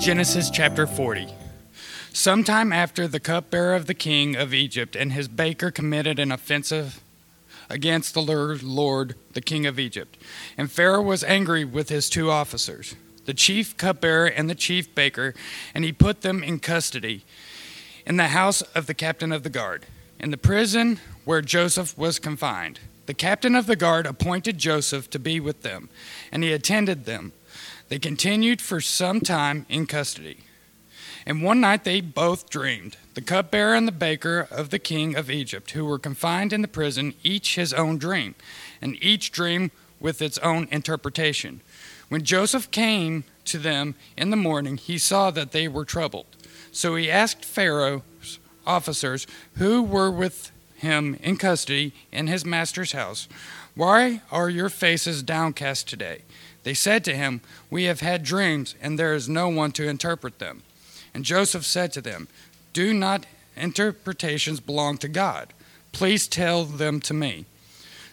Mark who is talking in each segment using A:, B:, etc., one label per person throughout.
A: Genesis chapter 40. Sometime after the cupbearer of the king of Egypt and his baker committed an offensive against the Lord, the king of Egypt, and Pharaoh was angry with his two officers, the chief cupbearer and the chief baker, and he put them in custody in the house of the captain of the guard, in the prison where Joseph was confined. The captain of the guard appointed Joseph to be with them, and he attended them. They continued for some time in custody. And one night they both dreamed, the cupbearer and the baker of the king of Egypt, who were confined in the prison, each his own dream, and each dream with its own interpretation. When Joseph came to them in the morning, he saw that they were troubled. So he asked Pharaoh's officers who were with him in custody in his master's house, Why are your faces downcast today? They said to him, We have had dreams, and there is no one to interpret them. And Joseph said to them, Do not interpretations belong to God? Please tell them to me.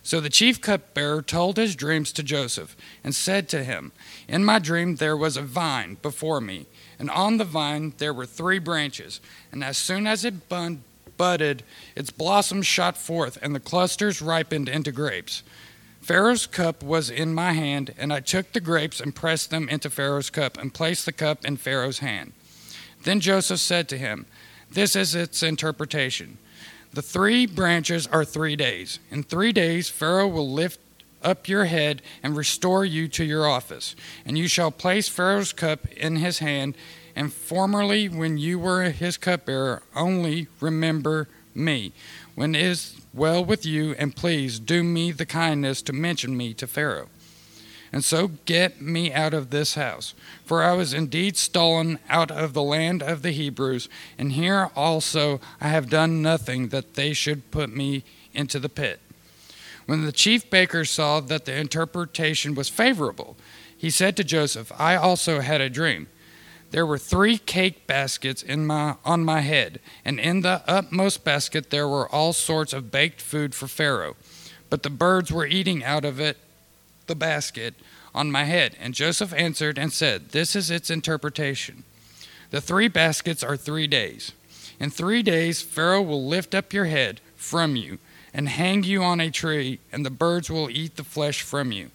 A: So the chief cupbearer told his dreams to Joseph, and said to him, In my dream there was a vine before me, and on the vine there were three branches, and as soon as it budded, its blossoms shot forth, and the clusters ripened into grapes. Pharaoh's cup was in my hand, and I took the grapes and pressed them into Pharaoh's cup, and placed the cup in Pharaoh's hand. Then Joseph said to him, This is its interpretation. The three branches are three days. In three days, Pharaoh will lift up your head and restore you to your office, and you shall place Pharaoh's cup in his hand. And formerly, when you were his cupbearer, only remember me when it is well with you, and please do me the kindness to mention me to Pharaoh. And so get me out of this house, for I was indeed stolen out of the land of the Hebrews, and here also I have done nothing that they should put me into the pit. When the chief baker saw that the interpretation was favorable, he said to Joseph, I also had a dream there were three cake baskets in my, on my head, and in the upmost basket there were all sorts of baked food for Pharaoh. But the birds were eating out of it, the basket, on my head. And Joseph answered and said, This is its interpretation. The three baskets are three days. In three days, Pharaoh will lift up your head from you and hang you on a tree, and the birds will eat the flesh from you.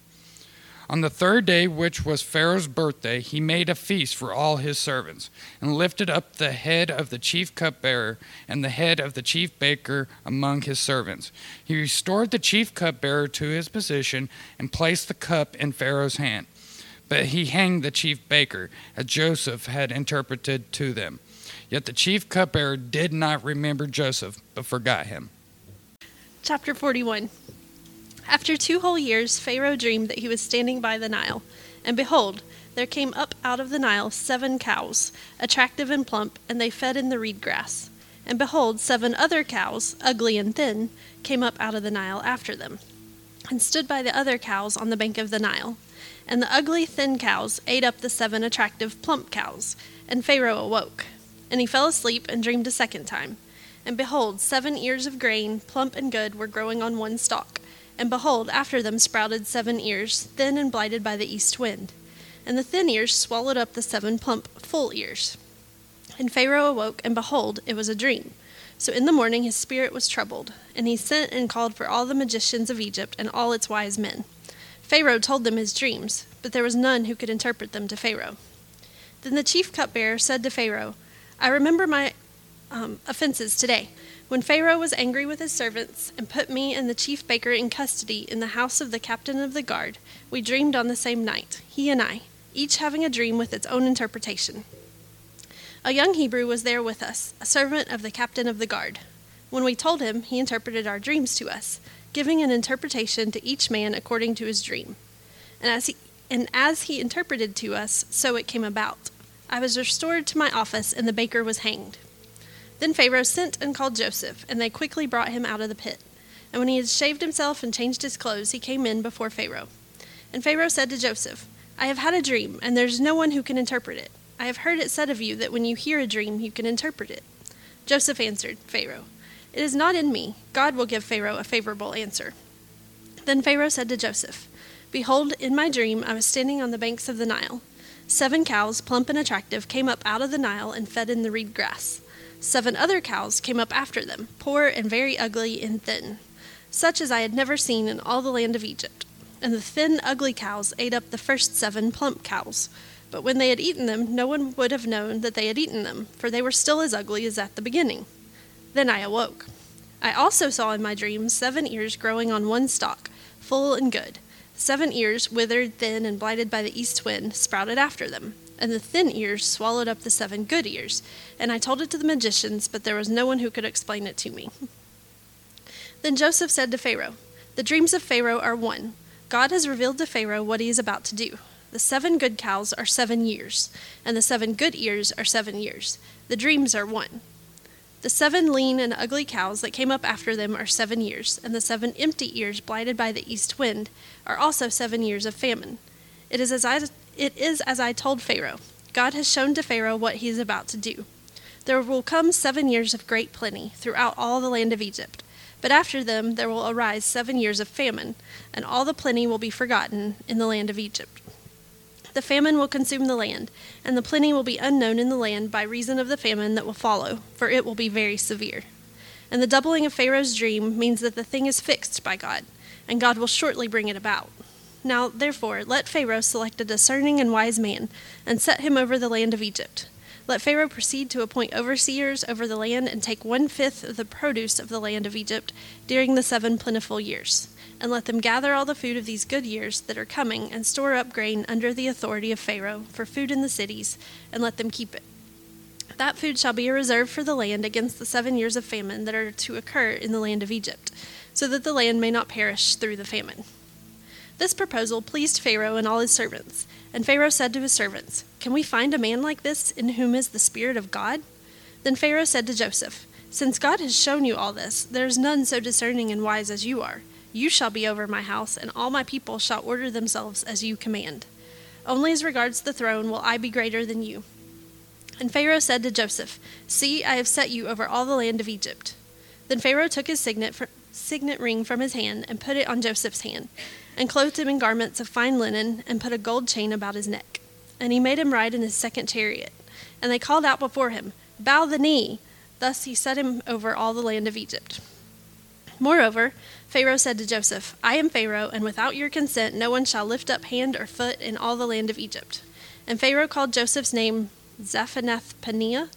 A: On the third day, which was Pharaoh's birthday, he made a feast for all his servants, and lifted up the head of the chief cupbearer and the head of the chief baker among his servants. He restored the chief cupbearer to his position and placed the cup in Pharaoh's hand. But he hanged the chief baker, as Joseph had interpreted to them. Yet the chief cupbearer did not remember Joseph, but forgot him.
B: Chapter 41 after two whole years, Pharaoh dreamed that he was standing by the Nile. And behold, there came up out of the Nile seven cows, attractive and plump, and they fed in the reed grass. And behold, seven other cows, ugly and thin, came up out of the Nile after them, and stood by the other cows on the bank of the Nile. And the ugly, thin cows ate up the seven attractive, plump cows. And Pharaoh awoke. And he fell asleep and dreamed a second time. And behold, seven ears of grain, plump and good, were growing on one stalk and behold, after them sprouted seven ears, thin and blighted by the east wind. And the thin ears swallowed up the seven plump, full ears. And Pharaoh awoke, and behold, it was a dream. So in the morning his spirit was troubled, and he sent and called for all the magicians of Egypt and all its wise men. Pharaoh told them his dreams, but there was none who could interpret them to Pharaoh. Then the chief cupbearer said to Pharaoh, I remember my um, offenses today. When Pharaoh was angry with his servants and put me and the chief baker in custody in the house of the captain of the guard, we dreamed on the same night, he and I, each having a dream with its own interpretation. A young Hebrew was there with us, a servant of the captain of the guard. When we told him, he interpreted our dreams to us, giving an interpretation to each man according to his dream. And as he, and as he interpreted to us, so it came about. I was restored to my office, and the baker was hanged. Then Pharaoh sent and called Joseph, and they quickly brought him out of the pit. And when he had shaved himself and changed his clothes, he came in before Pharaoh. And Pharaoh said to Joseph, I have had a dream, and there's no one who can interpret it. I have heard it said of you that when you hear a dream, you can interpret it. Joseph answered Pharaoh, It is not in me. God will give Pharaoh a favorable answer. Then Pharaoh said to Joseph, Behold, in my dream I was standing on the banks of the Nile. Seven cows, plump and attractive, came up out of the Nile and fed in the reed grass. Seven other cows came up after them, poor and very ugly and thin, such as I had never seen in all the land of Egypt. And the thin, ugly cows ate up the first seven plump cows. But when they had eaten them, no one would have known that they had eaten them, for they were still as ugly as at the beginning. Then I awoke. I also saw in my dream seven ears growing on one stalk, full and good. Seven ears, withered, thin, and blighted by the east wind, sprouted after them. And the thin ears swallowed up the seven good ears. And I told it to the magicians, but there was no one who could explain it to me. Then Joseph said to Pharaoh, The dreams of Pharaoh are one. God has revealed to Pharaoh what he is about to do. The seven good cows are seven years, and the seven good ears are seven years. The dreams are one. The seven lean and ugly cows that came up after them are seven years, and the seven empty ears blighted by the east wind are also seven years of famine. It is as I, it is as I told Pharaoh. God has shown to Pharaoh what he is about to do. There will come seven years of great plenty throughout all the land of Egypt, but after them there will arise seven years of famine, and all the plenty will be forgotten in the land of Egypt. The famine will consume the land, and the plenty will be unknown in the land by reason of the famine that will follow, for it will be very severe. And the doubling of Pharaoh's dream means that the thing is fixed by God, and God will shortly bring it about. Now, therefore, let Pharaoh select a discerning and wise man, and set him over the land of Egypt. Let Pharaoh proceed to appoint overseers over the land and take one fifth of the produce of the land of Egypt during the seven plentiful years and let them gather all the food of these good years that are coming, and store up grain under the authority of Pharaoh for food in the cities, and let them keep it. That food shall be a reserve for the land against the seven years of famine that are to occur in the land of Egypt, so that the land may not perish through the famine. This proposal pleased Pharaoh and all his servants. And Pharaoh said to his servants, Can we find a man like this in whom is the Spirit of God? Then Pharaoh said to Joseph, Since God has shown you all this, there is none so discerning and wise as you are. You shall be over my house, and all my people shall order themselves as you command. Only as regards the throne will I be greater than you. And Pharaoh said to Joseph, See, I have set you over all the land of Egypt. Then Pharaoh took his signet, signet ring from his hand and put it on Joseph's hand, and clothed him in garments of fine linen, and put a gold chain about his neck. And he made him ride in his second chariot. And they called out before him, Bow the knee! Thus he set him over all the land of Egypt. Moreover, Pharaoh said to Joseph, I am Pharaoh, and without your consent no one shall lift up hand or foot in all the land of Egypt. And Pharaoh called Joseph's name Zaphenath Paneah,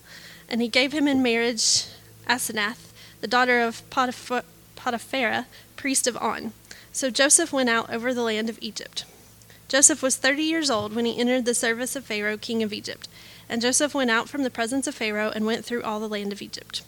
B: and he gave him in marriage Asenath, the daughter of Potiphera, priest of On. So Joseph went out over the land of Egypt. Joseph was thirty years old when he entered the service of Pharaoh, king of Egypt. And Joseph went out from the presence of Pharaoh and went through all the land of Egypt.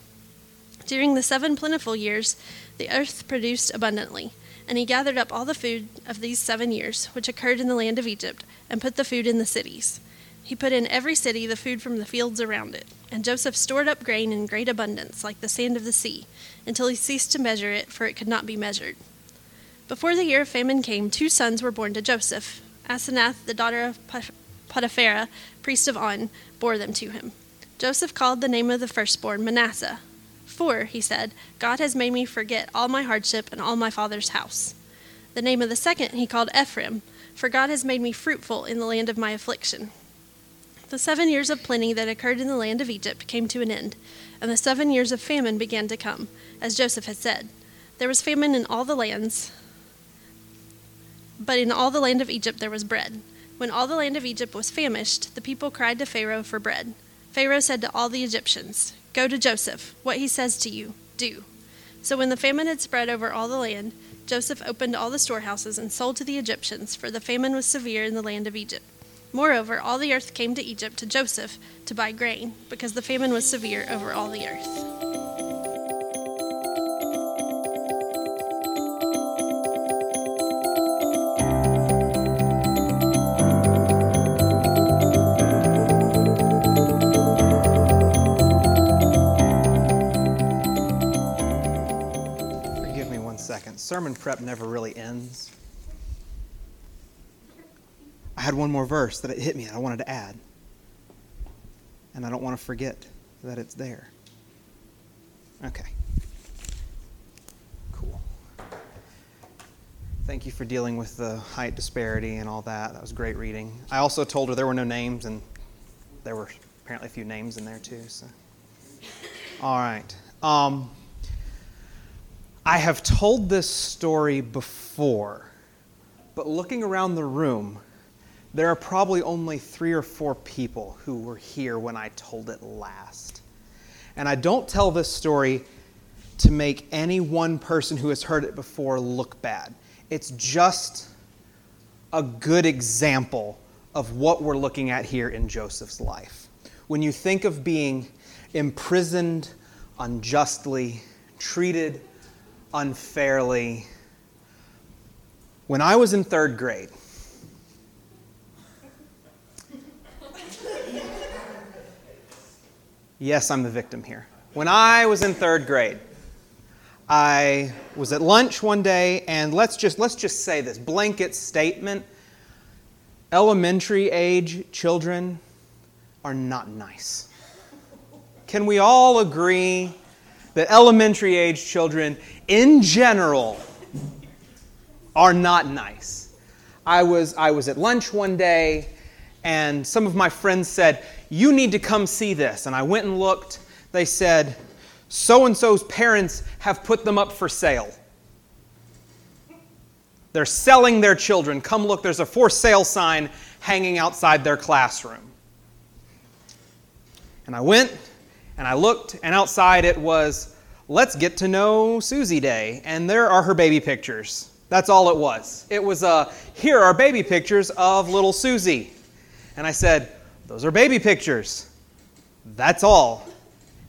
B: During the seven plentiful years, the earth produced abundantly. And he gathered up all the food of these seven years, which occurred in the land of Egypt, and put the food in the cities. He put in every city the food from the fields around it. And Joseph stored up grain in great abundance, like the sand of the sea, until he ceased to measure it, for it could not be measured. Before the year of famine came, two sons were born to Joseph. Asenath, the daughter of Potiphera, priest of On, bore them to him. Joseph called the name of the firstborn Manasseh for, he said, God has made me forget all my hardship and all my father's house. The name of the second he called Ephraim, for God has made me fruitful in the land of my affliction. The seven years of plenty that occurred in the land of Egypt came to an end, and the seven years of famine began to come, as Joseph had said. There was famine in all the lands, but in all the land of Egypt there was bread. When all the land of Egypt was famished, the people cried to Pharaoh for bread. Pharaoh said to all the Egyptians, Go to Joseph. What he says to you, do. So when the famine had spread over all the land, Joseph opened all the storehouses and sold to the Egyptians, for the famine was severe in the land of Egypt. Moreover, all the earth came to Egypt to Joseph to buy grain, because the famine was severe over all the earth.
C: sermon prep never really ends. I had one more verse that it hit me and I wanted to add. And I don't want to forget that it's there. Okay. Cool. Thank you for dealing with the height disparity and all that. That was great reading. I also told her there were no names, and there were apparently a few names in there too. So, all right. Um, I have told this story before, but looking around the room, there are probably only three or four people who were here when I told it last. And I don't tell this story to make any one person who has heard it before look bad. It's just a good example of what we're looking at here in Joseph's life. When you think of being imprisoned unjustly, treated unfairly, when I was in third grade, yes, I'm the victim here. When I was in third grade, I was at lunch one day, and let's just, let's just say this blanket statement elementary age children are not nice. Can we all agree that elementary age children, in general, are not nice? I was, I was at lunch one day, and some of my friends said, You need to come see this. And I went and looked. They said, so and so's parents have put them up for sale. They're selling their children. Come look, there's a for sale sign hanging outside their classroom. And I went and I looked, and outside it was, Let's get to know Susie Day. And there are her baby pictures. That's all it was. It was, uh, Here are baby pictures of little Susie. And I said, Those are baby pictures. That's all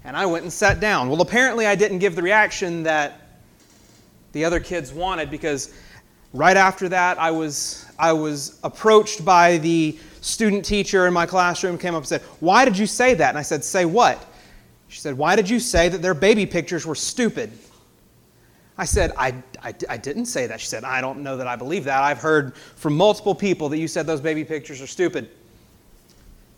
C: and I went and sat down. Well, apparently, I didn't give the reaction that the other kids wanted because right after that, I was, I was approached by the student teacher in my classroom, came up and said, Why did you say that? And I said, Say what? She said, Why did you say that their baby pictures were stupid? I said, I, I, I, didn't say that. She said, I don't know that I believe that. I've heard from multiple people that you said those baby pictures are stupid.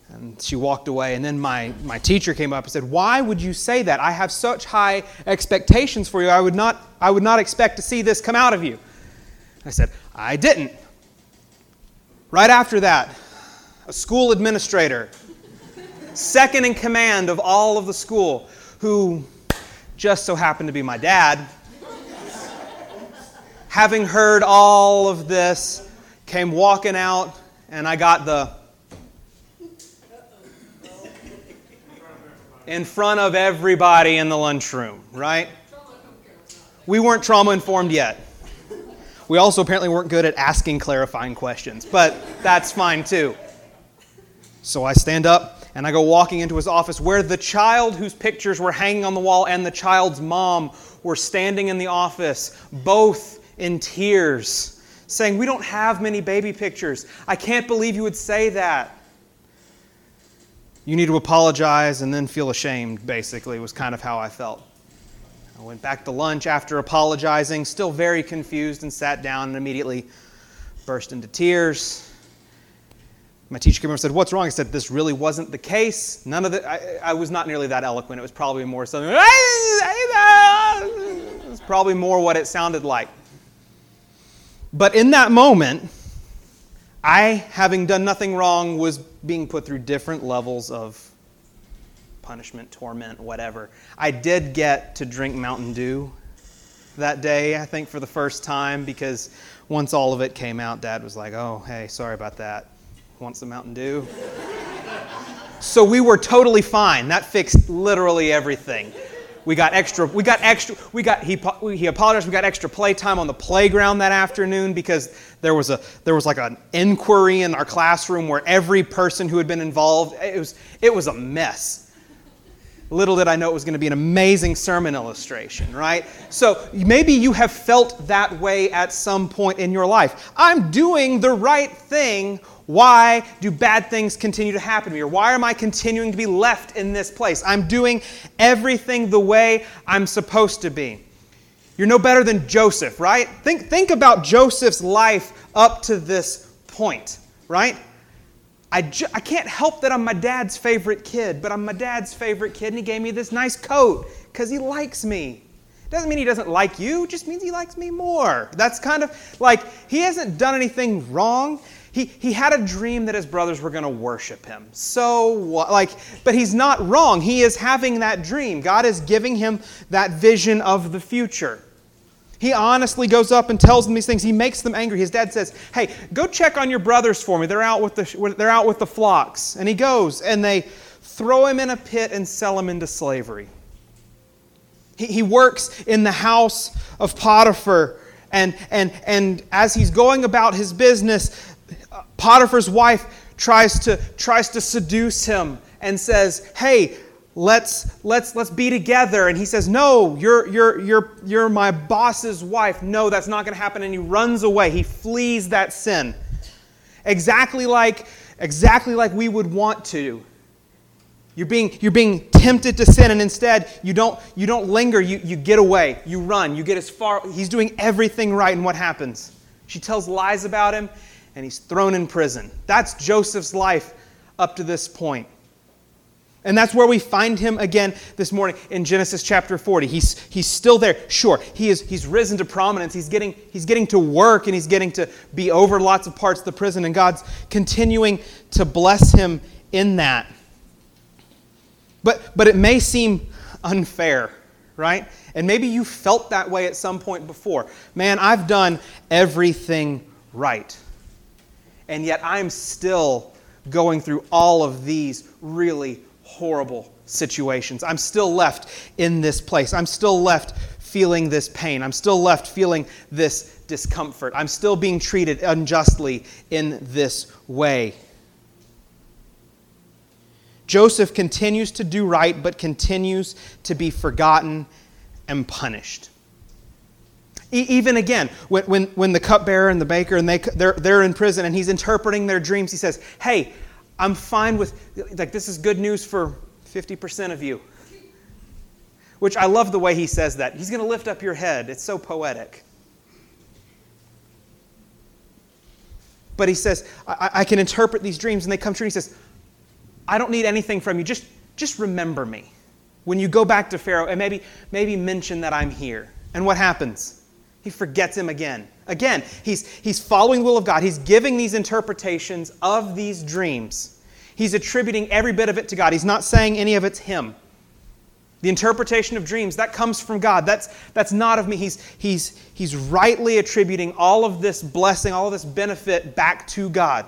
C: And she walked away. And then my, my teacher came up and said, Why would you say that? I have such high expectations for you. I would not, I would not expect to see this come out of you. I said, I didn't. Right after that, a school administrator, second in command of all of the school, who just so happened to be my dad, having heard all of this, came walking out, and I got the in front of everybody in the lunchroom, right? We weren't trauma informed yet. We also apparently weren't good at asking clarifying questions, but that's fine too. So I stand up and I go walking into his office where the child whose pictures were hanging on the wall and the child's mom were standing in the office, both in tears, saying, We don't have many baby pictures. I can't believe you would say that you need to apologize and then feel ashamed, basically, was kind of how I felt. I went back to lunch after apologizing, still very confused, and sat down and immediately burst into tears. My teacher came over and said, What's wrong? I said, This really wasn't the case. None of the, I, I was not nearly that eloquent. It was probably more something, it was probably more what it sounded like. But in that moment, I, having done nothing wrong, was being put through different levels of punishment, torment, whatever. I did get to drink Mountain Dew that day, I think, for the first time, because once all of it came out, Dad was like, oh, hey, sorry about that. Want some Mountain Dew? so we were totally fine. That fixed literally everything. We got extra, we got extra, we got, he, he apologized, we got extra playtime on the playground that afternoon because there was a, there was like an inquiry in our classroom where every person who had been involved, it was, it was a mess. Little did I know it was going to be an amazing sermon illustration, right? So maybe you have felt that way at some point in your life. I'm doing the right thing why do bad things continue to happen to me? Or why am I continuing to be left in this place? I'm doing everything the way I'm supposed to be. You're no better than Joseph, right? Think, think about Joseph's life up to this point, right? I, ju- I can't help that I'm my dad's favorite kid, but I'm my dad's favorite kid, and he gave me this nice coat because he likes me. Doesn't mean he doesn't like you, just means he likes me more. That's kind of like he hasn't done anything wrong. He, he had a dream that his brothers were going to worship him. So, like, but he's not wrong. He is having that dream. God is giving him that vision of the future. He honestly goes up and tells them these things. He makes them angry. His dad says, "Hey, go check on your brothers for me. They're out with the they're out with the flocks." And he goes, and they throw him in a pit and sell him into slavery. He, he works in the house of Potiphar, and and and as he's going about his business, Potiphar's wife tries to tries to seduce him and says, "Hey." Let's let's let's be together. And he says no you're you're you're you're my boss's wife. No that's not going to happen. And he runs away. He flees that sin. Exactly like exactly like we would want to. You're being you're being tempted to sin and instead you don't you don't linger. You you get away. You run. You get as far he's doing everything right and what happens. She tells lies about him and he's thrown in prison. That's joseph's life up to this point and that's where we find him again this morning in Genesis chapter 40. He's, he's still there. Sure, he is, he's risen to prominence. He's getting, he's getting to work and he's getting to be over lots of parts of the prison, and God's continuing to bless him in that. But, but it may seem unfair, right? And maybe you felt that way at some point before. Man, I've done everything right. And yet I'm still going through all of these really horrible situations. I'm still left in this place. I'm still left feeling this pain. I'm still left feeling this discomfort. I'm still being treated unjustly in this way. Joseph continues to do right, but continues to be forgotten and punished. Even again, when, when, when the cupbearer and the baker and they, they're, they're in prison and he's interpreting their dreams, he says, Hey, I'm fine with, like, this is good news for 50% of you. Which I love the way he says that. He's going to lift up your head. It's so poetic. But he says, I, I can interpret these dreams and they come true. And he says, I don't need anything from you. Just, just remember me. When you go back to Pharaoh and maybe, maybe mention that I'm here. And what happens? He forgets him again. Again, he's, he's following the will of God. He's giving these interpretations of these dreams. He's attributing every bit of it to God. He's not saying any of it's him. The interpretation of dreams, that comes from God. That's, that's not of me. He's, he's, he's rightly attributing all of this blessing, all of this benefit back to God.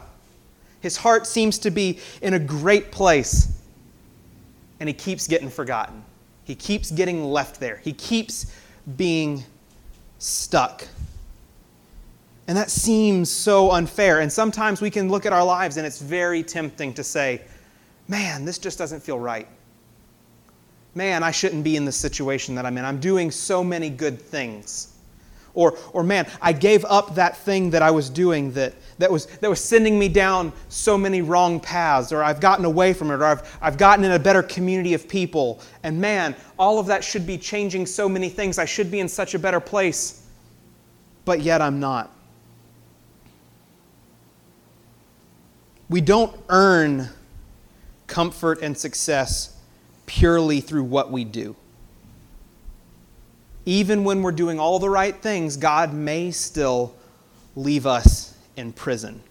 C: His heart seems to be in a great place, and he keeps getting forgotten. He keeps getting left there. He keeps being stuck. And that seems so unfair. And sometimes we can look at our lives and it's very tempting to say, man, this just doesn't feel right. Man, I shouldn't be in the situation that I'm in. I'm doing so many good things. Or, or man, I gave up that thing that I was doing that, that, was, that was sending me down so many wrong paths. Or I've gotten away from it. Or I've, I've gotten in a better community of people. And man, all of that should be changing so many things. I should be in such a better place. But yet I'm not. We don't earn comfort and success purely through what we do. Even when we're doing all the right things, God may still leave us in prison.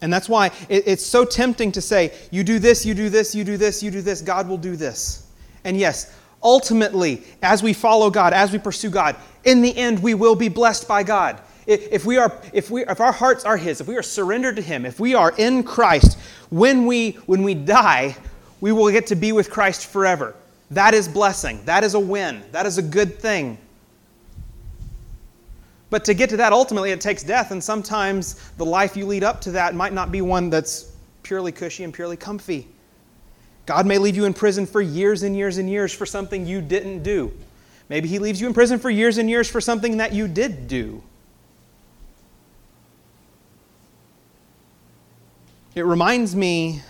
C: And that's why it's so tempting to say, you do this, you do this, you do this, you do this, God will do this. And yes, ultimately, as we follow God, as we pursue God, in the end, we will be blessed by God. If, we are, if, we, if our hearts are His, if we are surrendered to Him, if we are in Christ, when we, when we die, we will get to be with Christ forever. That is blessing. That is a win. That is a good thing. But to get to that, ultimately, it takes death, and sometimes the life you lead up to that might not be one that's purely cushy and purely comfy. God may leave you in prison for years and years and years for something you didn't do. Maybe He leaves you in prison for years and years for something that you did do. It reminds me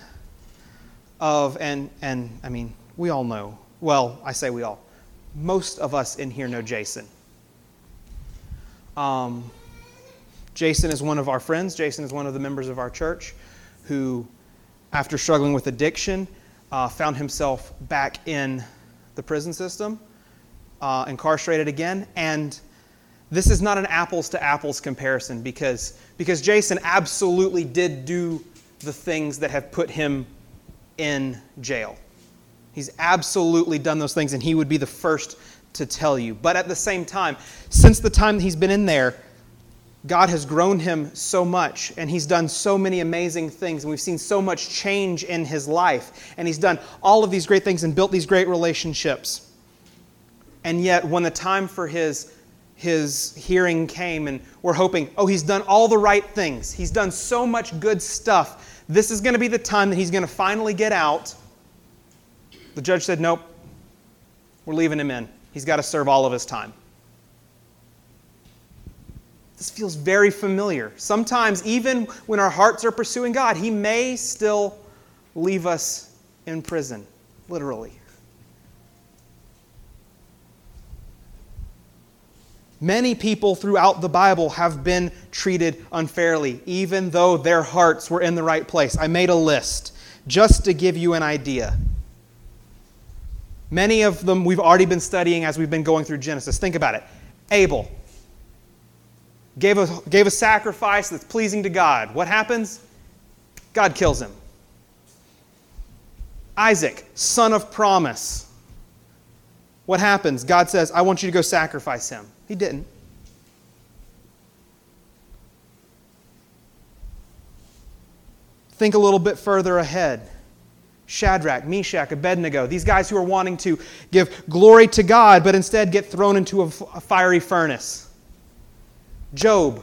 C: of, and, and I mean, we all know, well, I say we all, most of us in here know Jason. Um, Jason is one of our friends. Jason is one of the members of our church who, after struggling with addiction, uh, found himself back in the prison system. uh, incarcerated again. And this is not an apples to apples comparison because, because Jason absolutely did do the things that have put him in jail. He's absolutely done those things, and he would be the first to tell you. But at the same time, since the time he's been in there, God has grown him so much, and he's done so many amazing things, and we've seen so much change in his life. And he's done all of these great things and built these great relationships. And yet, when the time for his, his hearing came, and we're hoping, oh, he's done all the right things, he's done so much good stuff, this is going to be the time that he's going to finally get out. The judge said, nope, we're leaving him in. He's got to serve all of his time. This feels very familiar. Sometimes, even when our hearts are pursuing God, He may still leave us in prison, literally. Many people throughout the Bible have been treated unfairly, even though their hearts were in the right place. I made a list just to give you an idea. Many of them we've already been studying as we've been going through Genesis. Think about it Abel, gave a, gave a sacrifice that's pleasing to God. What happens? God kills him. Isaac, son of promise. What happens? God says, I want you to go sacrifice him. He didn't. Think a little bit further ahead. Shadrach, Meshach, Abednego, these guys who are wanting to give glory to God, but instead get thrown into a, fiery furnace. Job,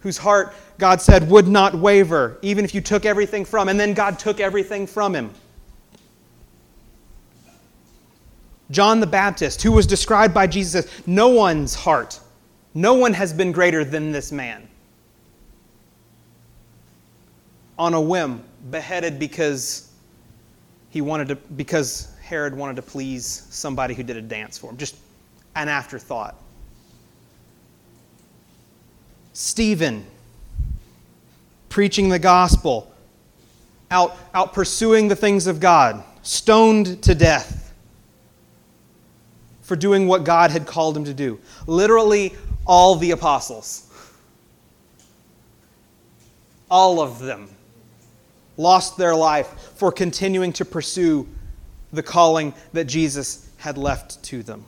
C: whose heart God said would not waver, even if you took everything from, and then God took everything from him. John the Baptist, who was described by Jesus as no one's heart, no one has been greater than this man. On a whim, beheaded because he wanted to, because Herod wanted to please somebody who did a dance for him. Just an afterthought. Stephen, preaching the gospel, out, out pursuing the things of God, stoned to death for doing what God had called him to do. Literally, all the apostles. All of them lost their life for continuing to pursue the calling that Jesus had left to them.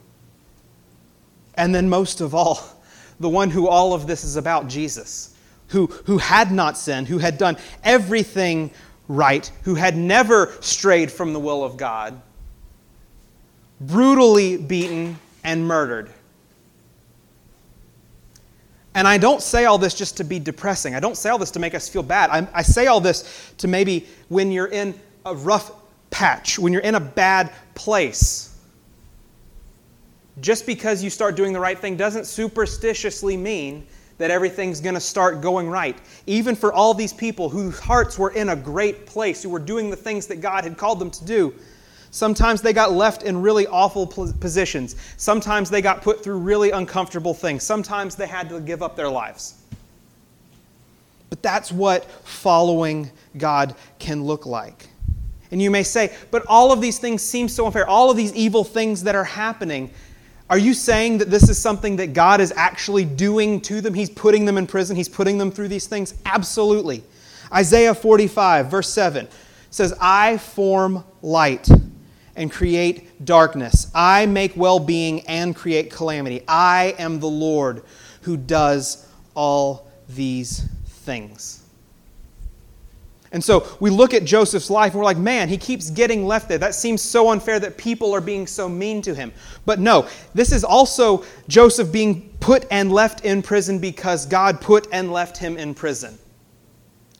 C: And then, most of all, the one who all of this is about, Jesus, who, who had not sinned, who had done everything right, who had never strayed from the will of God, brutally beaten and murdered. And I don't say all this just to be depressing. I don't say all this to make us feel bad. I, I, say all this to maybe when you're in a rough patch, when you're in a bad place just because you start doing the right thing doesn't superstitiously mean that everything's going to start going right. Even for all these people whose hearts were in a great place, who were doing the things that God had called them to do, sometimes they got left in really awful positions. Sometimes they got put through really uncomfortable things. Sometimes they had to give up their lives. But that's what following God can look like. And you may say, but all of these things seem so unfair. All of these evil things that are happening, are you saying that this is something that God is actually doing to them? He's putting them in prison, He's putting them through these things? Absolutely. Isaiah 45, verse 7 says, I form light and create darkness. I make well being and create calamity. I am the Lord who does all these things. And so we look at Joseph's life and we're like, man, he keeps getting left there. That seems so unfair that people are being so mean to him. But no, this is also Joseph being put and left in prison because God put and left him in prison.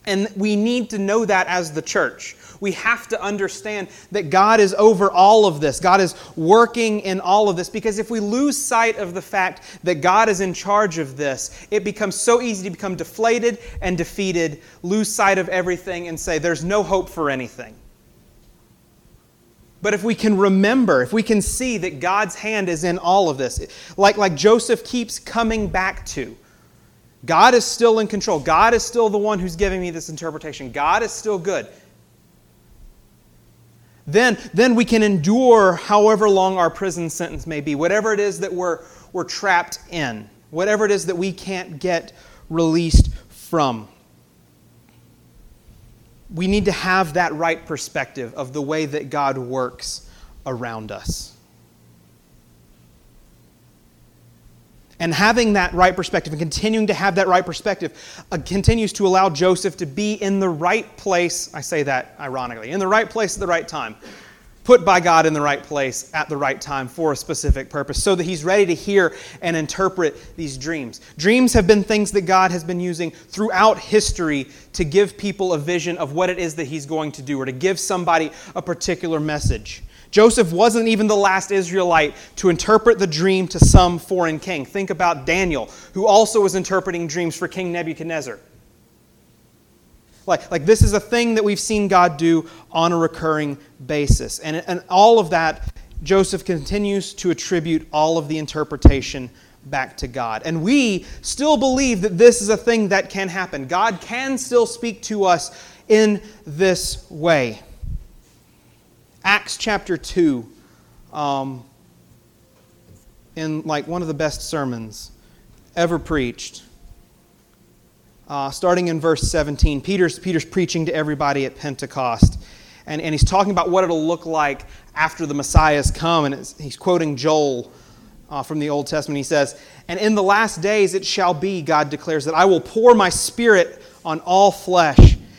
C: And we need to know that as the church we have to understand that God is over all of this. God is working in all of this. Because if we lose sight of the fact that God is in charge of this, it becomes so easy to become deflated and defeated, lose sight of everything, and say, there's no hope for anything. But if we can remember, if we can see that God's hand is in all of this, like, like Joseph keeps coming back to, God is still in control. God is still the one who's giving me this interpretation. God is still good then, then we can endure however long our prison sentence may be, whatever it is that we're, we're trapped in, whatever it is that we can't get released from. We need to have that right perspective of the way that God works around us. And having that right perspective and continuing to have that right perspective uh, continues to allow Joseph to be in the right place. I say that ironically, in the right place at the right time, put by God in the right place at the right time for a specific purpose, so that he's ready to hear and interpret these dreams. Dreams have been things that God has been using throughout history to give people a vision of what it is that he's going to do or to give somebody a particular message. Joseph wasn't even the last Israelite to interpret the dream to some foreign king. Think about Daniel, who also was interpreting dreams for King Nebuchadnezzar. Like, like this is a thing that we've seen God do on a recurring basis. And, and all of that, Joseph continues to attribute all of the interpretation back to God. And we still believe that this is a thing that can happen. God can still speak to us in this way. Acts chapter 2, um, in like one of the best sermons ever preached. Uh, starting in verse 17, Peter's, Peter's preaching to everybody at Pentecost. And, and he's talking about what it'll look like after the Messiah's come. And he's quoting Joel uh, from the Old Testament. He says, And in the last days it shall be, God declares, that I will pour my spirit on all flesh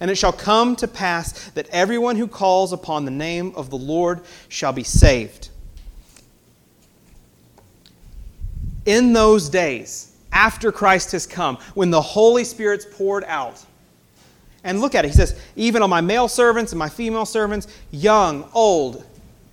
C: And it shall come to pass that everyone who calls upon the name of the Lord shall be saved. In those days, after Christ has come, when the Holy Spirit's poured out, and look at it, he says, even on my male servants and my female servants, young, old,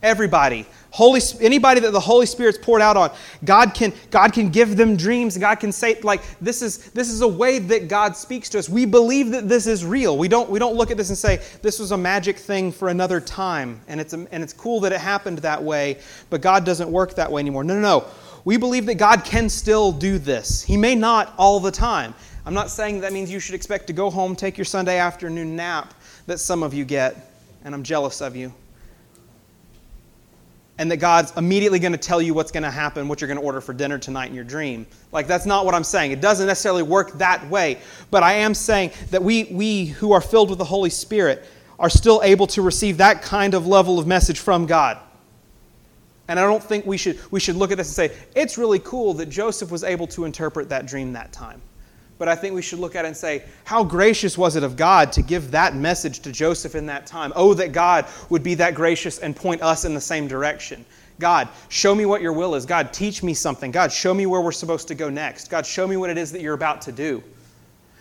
C: everybody, Holy, anybody that the Holy Spirit's poured out on, God can, God can give them dreams. God can say, like, this is, this is a way that God speaks to us. We believe that this is real. We don't, we don't look at this and say, this was a magic thing for another time, and it's, and it's cool that it happened that way, but God doesn't work that way anymore. No, no, no. We believe that God can still do this. He may not all the time. I'm not saying that means you should expect to go home, take your Sunday afternoon nap that some of you get, and I'm jealous of you and that God's immediately going to tell you what's going to happen, what you're going to order for dinner tonight in your dream. Like, that's not what I'm saying. It doesn't necessarily work that way. But I am saying that we, we who are filled with the Holy Spirit are still able to receive that kind of level of message from God. And I don't think we should, we should look at this and say, it's really cool that Joseph was able to interpret that dream that time but I think we should look at it and say, how gracious was it of God to give that message to Joseph in that time? Oh, that God would be that gracious and point us in the same direction. God, show me what your will is. God, teach me something. God, show me where we're supposed to go next. God, show me what it is that you're about to do.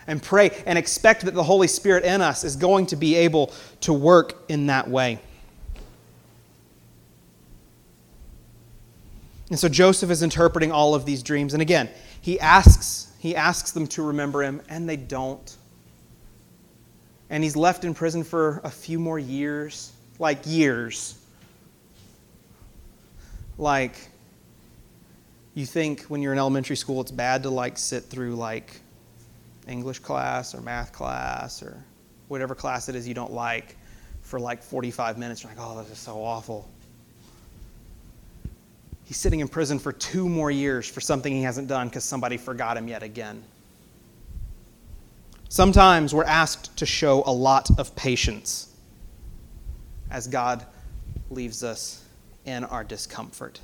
C: And pray and expect that the Holy Spirit in us is going to be able to work in that way. And so Joseph is interpreting all of these dreams. And again, he asks he asks them to remember him, and they don't. And he's left in prison for a few more years like years. Like, you think when you're in elementary school it's bad to like sit through like English class or math class or whatever class it is you don't like for like 45 minutes. You're like, oh, this is so awful. He's sitting in prison for two more years for something he hasn't done because somebody forgot him yet again. Sometimes we're asked to show a lot of patience as God leaves us in our discomfort.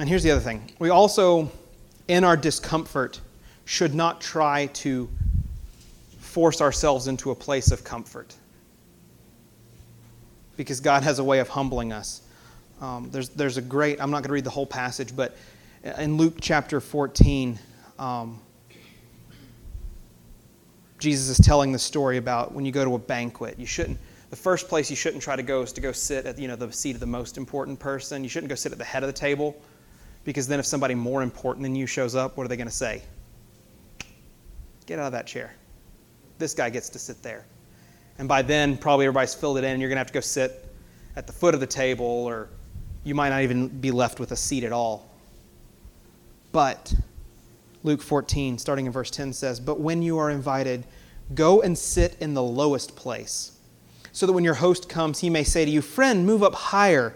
C: And here's the other thing we also, in our discomfort, should not try to force ourselves into a place of comfort because God has a way of humbling us. Um, there's, there's a great, I'm not going to read the whole passage, but in Luke chapter 14, um, Jesus is telling the story about when you go to a banquet. You shouldn't, the first place you shouldn't try to go is to go sit at you know, the seat of the most important person. You shouldn't go sit at the head of the table because then if somebody more important than you shows up, what are they going to say? Get out of that chair. This guy gets to sit there. And by then, probably everybody's filled it in, and you're going to have to go sit at the foot of the table, or you might not even be left with a seat at all. But Luke 14, starting in verse 10, says, But when you are invited, go and sit in the lowest place, so that when your host comes, he may say to you, Friend, move up higher.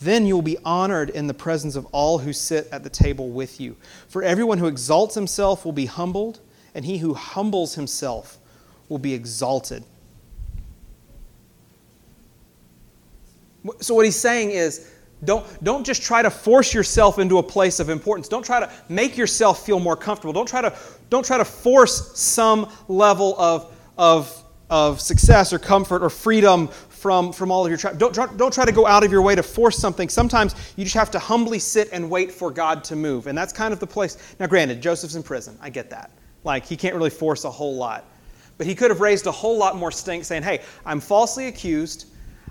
C: Then you will be honored in the presence of all who sit at the table with you. For everyone who exalts himself will be humbled, and he who humbles himself will be exalted. So, what he's saying is, don't, don't just try to force yourself into a place of importance. Don't try to make yourself feel more comfortable. Don't try to, don't try to force some level of, of, of success or comfort or freedom from, from all of your tra- don't, don't try to go out of your way to force something. Sometimes you just have to humbly sit and wait for God to move. And that's kind of the place. Now, granted, Joseph's in prison. I get that. Like, he can't really force a whole lot. But he could have raised a whole lot more stink saying, hey, I'm falsely accused.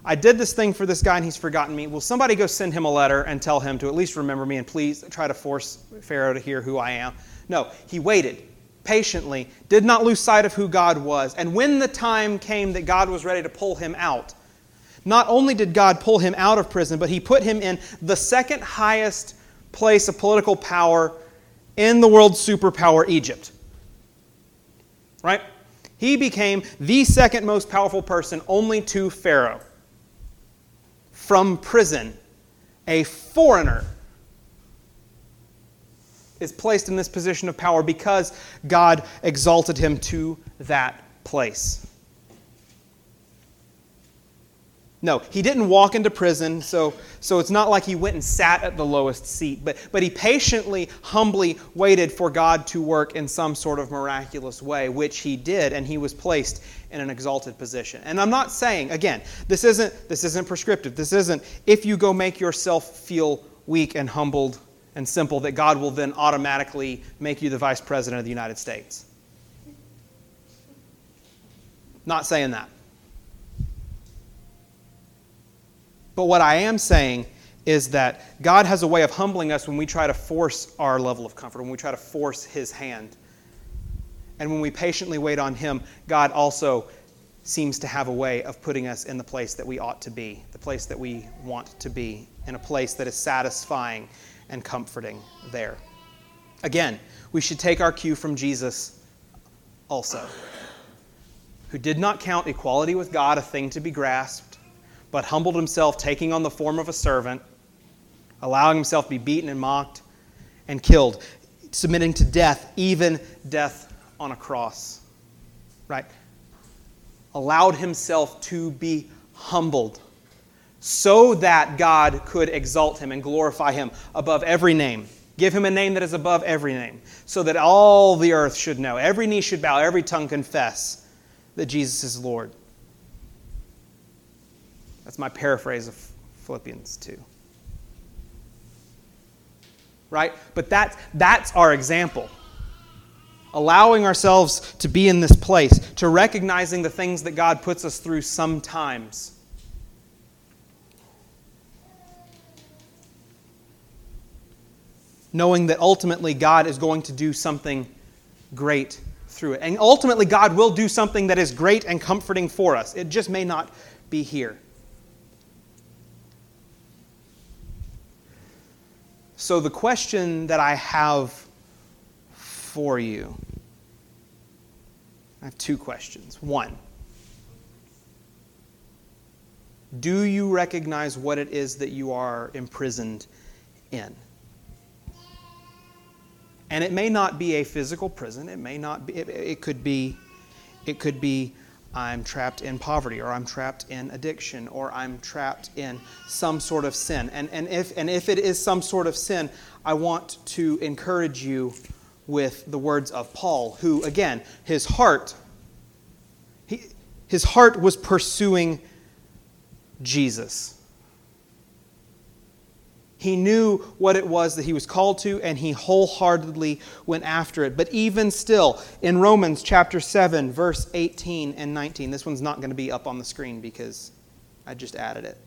C: I did this thing for this guy and he's forgotten me. Will somebody go send him a letter and tell him to at least remember me and please try to force Pharaoh to hear who I am? No, he waited patiently, did not lose sight of who God was. And when the time came that God was ready to pull him out, not only did God pull him out of prison, but he put him in the second highest place of political power in the world superpower, Egypt. Right? He became the second most powerful person only to Pharaoh. From prison, a foreigner is placed in this position of power because God exalted him to that place. No, he didn't walk into prison, so, so it's not like he went and sat at the lowest seat, but, but he patiently, humbly waited for God to work in some sort of miraculous way, which he did, and he was placed in an exalted position. And I'm not saying, again, this isn't, this isn't prescriptive. This isn't if you go make yourself feel weak and humbled and simple that God will then automatically make you the vice president of the United States. Not saying that. But what I am saying is that God has a way of humbling us when we try to force our level of comfort, when we try to force His hand. And when we patiently wait on Him, God also seems to have a way of putting us in the place that we ought to be, the place that we want to be, in a place that is satisfying and comforting there. Again, we should take our cue from Jesus also, who did not count equality with God a thing to be grasped but humbled himself, taking on the form of a servant, allowing himself to be beaten and mocked and killed, submitting to death, even death on a cross. Right? Allowed himself to be humbled so that God could exalt him and glorify him above every name. Give him a name that is above every name, so that all the earth should know, every knee should bow, every tongue confess that Jesus is Lord. That's my paraphrase of Philippians 2. Right? But that's, that's our example. Allowing ourselves to be in this place, to recognizing the things that God puts us through sometimes. Knowing that ultimately God is going to do something great through it. And ultimately, God will do something that is great and comforting for us. It just may not be here. So, the question that I have for you I have two questions. One, do you recognize what it is that you are imprisoned in? And it may not be a physical prison. It may not be. It, it could be. It could be I'm trapped in poverty, or I'm trapped in addiction, or I'm trapped in some sort of sin. And, and, if, and if it is some sort of sin, I want to encourage you with the words of Paul, who, again, his heart, he, his heart was pursuing Jesus. He knew what it was that he was called to, and he wholeheartedly went after it. But even still, in Romans chapter 7, verse 18 and 19, this one's not going to be up on the screen because I just added it.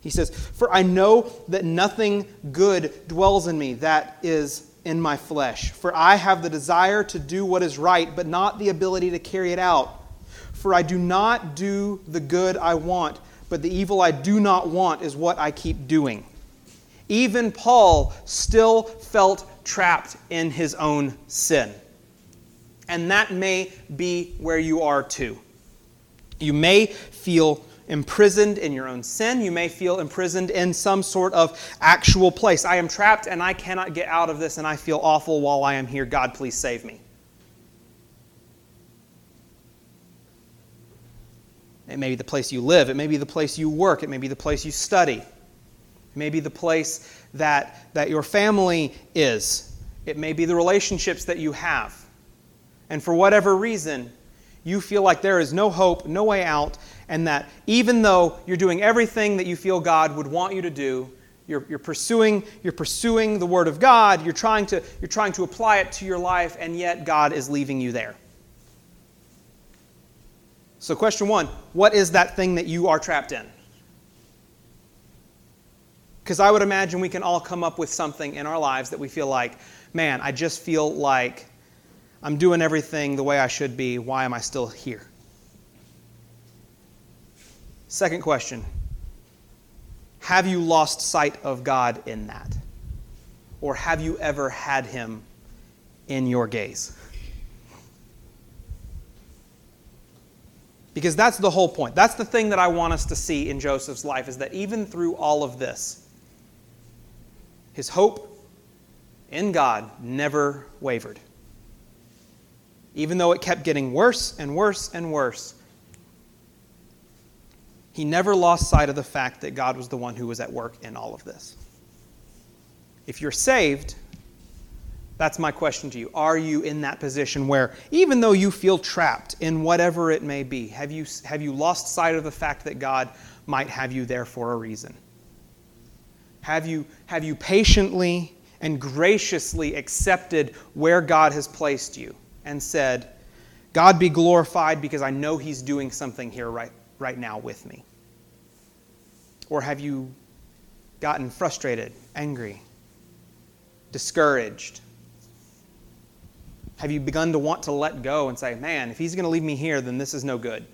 C: He says, For I know that nothing good dwells in me, that is in my flesh. For I have the desire to do what is right, but not the ability to carry it out. For I do not do the good I want, but the evil I do not want is what I keep doing even Paul still felt trapped in his own sin. And that may be where you are too. You may feel imprisoned in your own sin. You may feel imprisoned in some sort of actual place. I am trapped and I cannot get out of this and I feel awful while I am here. God, please save me. It may be the place you live, it may be the place you work, it may be the place you study. It may be the place that, that your family is. It may be the relationships that you have. And for whatever reason, you feel like there is no hope, no way out, and that even though you're doing everything that you feel God would want you to do, you're, you're, pursuing, you're pursuing the Word of God, you're trying, to, you're trying to apply it to your life, and yet God is leaving you there. So, question one what is that thing that you are trapped in? Because I would imagine we can all come up with something in our lives that we feel like, man, I just feel like I'm doing everything the way I should be. Why am I still here? Second question Have you lost sight of God in that? Or have you ever had Him in your gaze? Because that's the whole point. That's the thing that I want us to see in Joseph's life is that even through all of this, his hope in God never wavered. Even though it kept getting worse and worse and worse, he never lost sight of the fact that God was the one who was at work in all of this. If you're saved, that's my question to you. Are you in that position where, even though you feel trapped in whatever it may be, have you, have you lost sight of the fact that God might have you there for a reason? Have you, have you patiently and graciously accepted where God has placed you and said, God be glorified because I know He's doing something here right, right now with me? Or have you gotten frustrated, angry, discouraged? Have you begun to want to let go and say, man, if He's going to leave me here, then this is no good?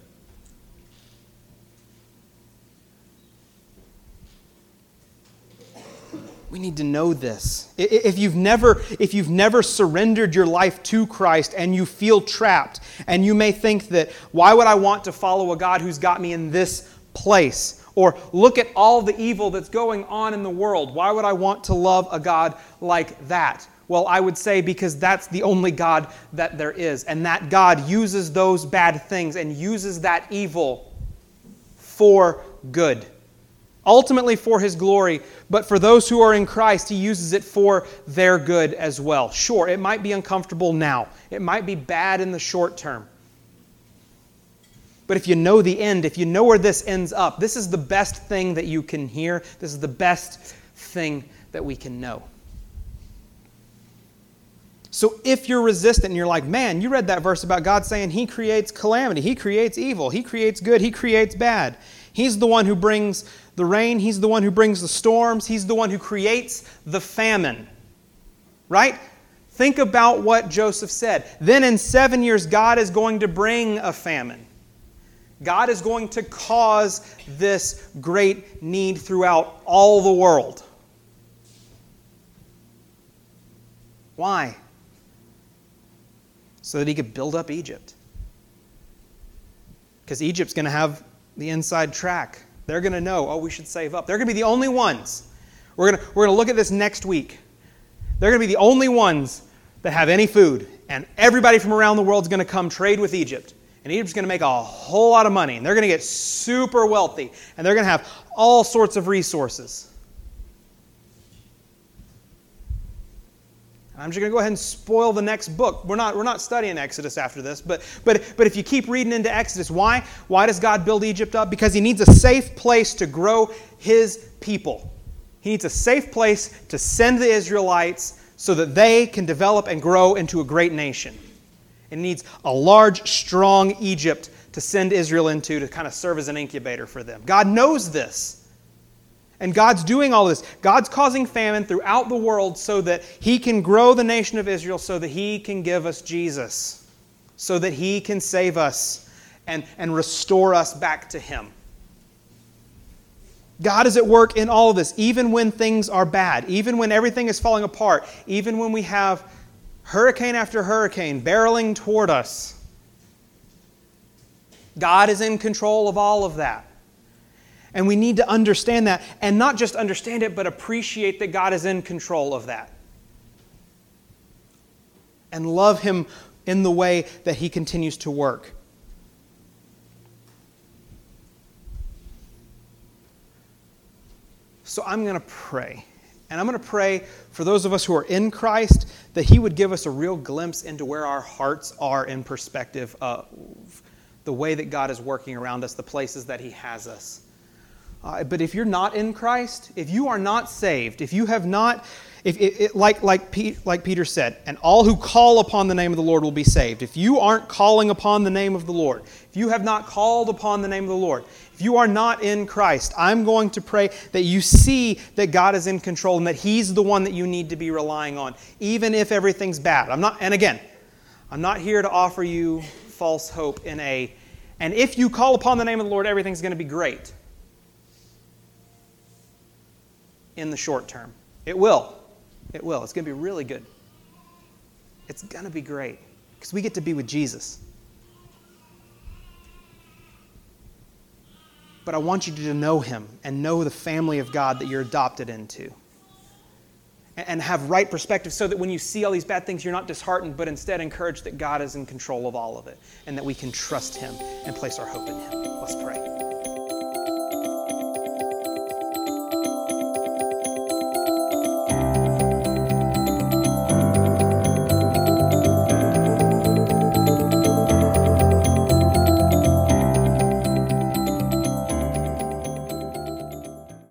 C: We need to know this. If you've never, if you've never surrendered your life to Christ and you feel trapped, and you may think that, why would I want to follow a God who's got me in this place? Or look at all the evil that's going on in the world. Why would I want to love a God like that? Well, I would say because that's the only God that there is. And that God uses those bad things and uses that evil for good ultimately for his glory, but for those who are in Christ, he uses it for their good as well. Sure, it might be uncomfortable now, it might be bad in the short term. But if you know the end, if you know where this ends up, this is the best thing that you can hear. This is the best thing that we can know. So if you're resistant and you're like, man, you read that verse about God saying He creates calamity, He creates evil, He creates good, He creates bad. He's the one who brings the rain, He's the one who brings the storms, He's the one who creates the famine. Right? Think about what Joseph said. Then in seven years, God is going to bring a famine. God is going to cause this great need throughout all the world. Why? So that he could build up Egypt. Because Egypt's going to have the inside track. They're going to know, oh, we should save up. They're going to be the only ones. We're going we're to look at this next week. They're going to be the only ones that have any food. And everybody from around the world is going to come trade with Egypt. And Egypt's going to make a whole lot of money. And they're going to get super wealthy. And they're going to have all sorts of resources. I'm just going to go ahead and spoil the next book. We're not, we're not studying Exodus after this, but, but, but if you keep reading into Exodus, why? Why does God build Egypt up? Because He needs a safe place to grow His people. He needs a safe place to send the Israelites so that they can develop and grow into a great nation. It needs a large, strong Egypt to send Israel into to kind of serve as an incubator for them. God knows this. And God's doing all this. God's causing famine throughout the world so that He can grow the nation of Israel, so that He can give us Jesus, so that He can save us and, and restore us back to Him. God is at work in all of this, even when things are bad, even when everything is falling apart, even when we have hurricane after hurricane barreling toward us. God is in control of all of that. And we need to understand that, and not just understand it, but appreciate that God is in control of that. And love Him in the way that He continues to work. So I'm going to pray. And I'm going to pray for those of us who are in Christ that He would give us a real glimpse into where our hearts are in perspective of the way that God is working around us, the places that He has us. Uh, but if you're not in Christ, if you are not saved, if you have not, if it, it, like, like, Pete, like Peter said, and all who call upon the name of the Lord will be saved. If you aren't calling upon the name of the Lord, if you have not called upon the name of the Lord, if you are not in Christ, I'm going to pray that you see that God is in control and that He's the one that you need to be relying on, even if everything's bad. I'm not, and again, I'm not here to offer you false hope in a, and if you call upon the name of the Lord, everything's going to be great. In the short term, it will. It will. It's going to be really good. It's going to be great because we get to be with Jesus. but I want you to know Him and know the family of God that you're adopted into. And have right perspective so that when you see all these bad things, you're not disheartened, but instead encouraged that God is in control of all of it and that we can trust Him and place our hope in Him. Let's pray.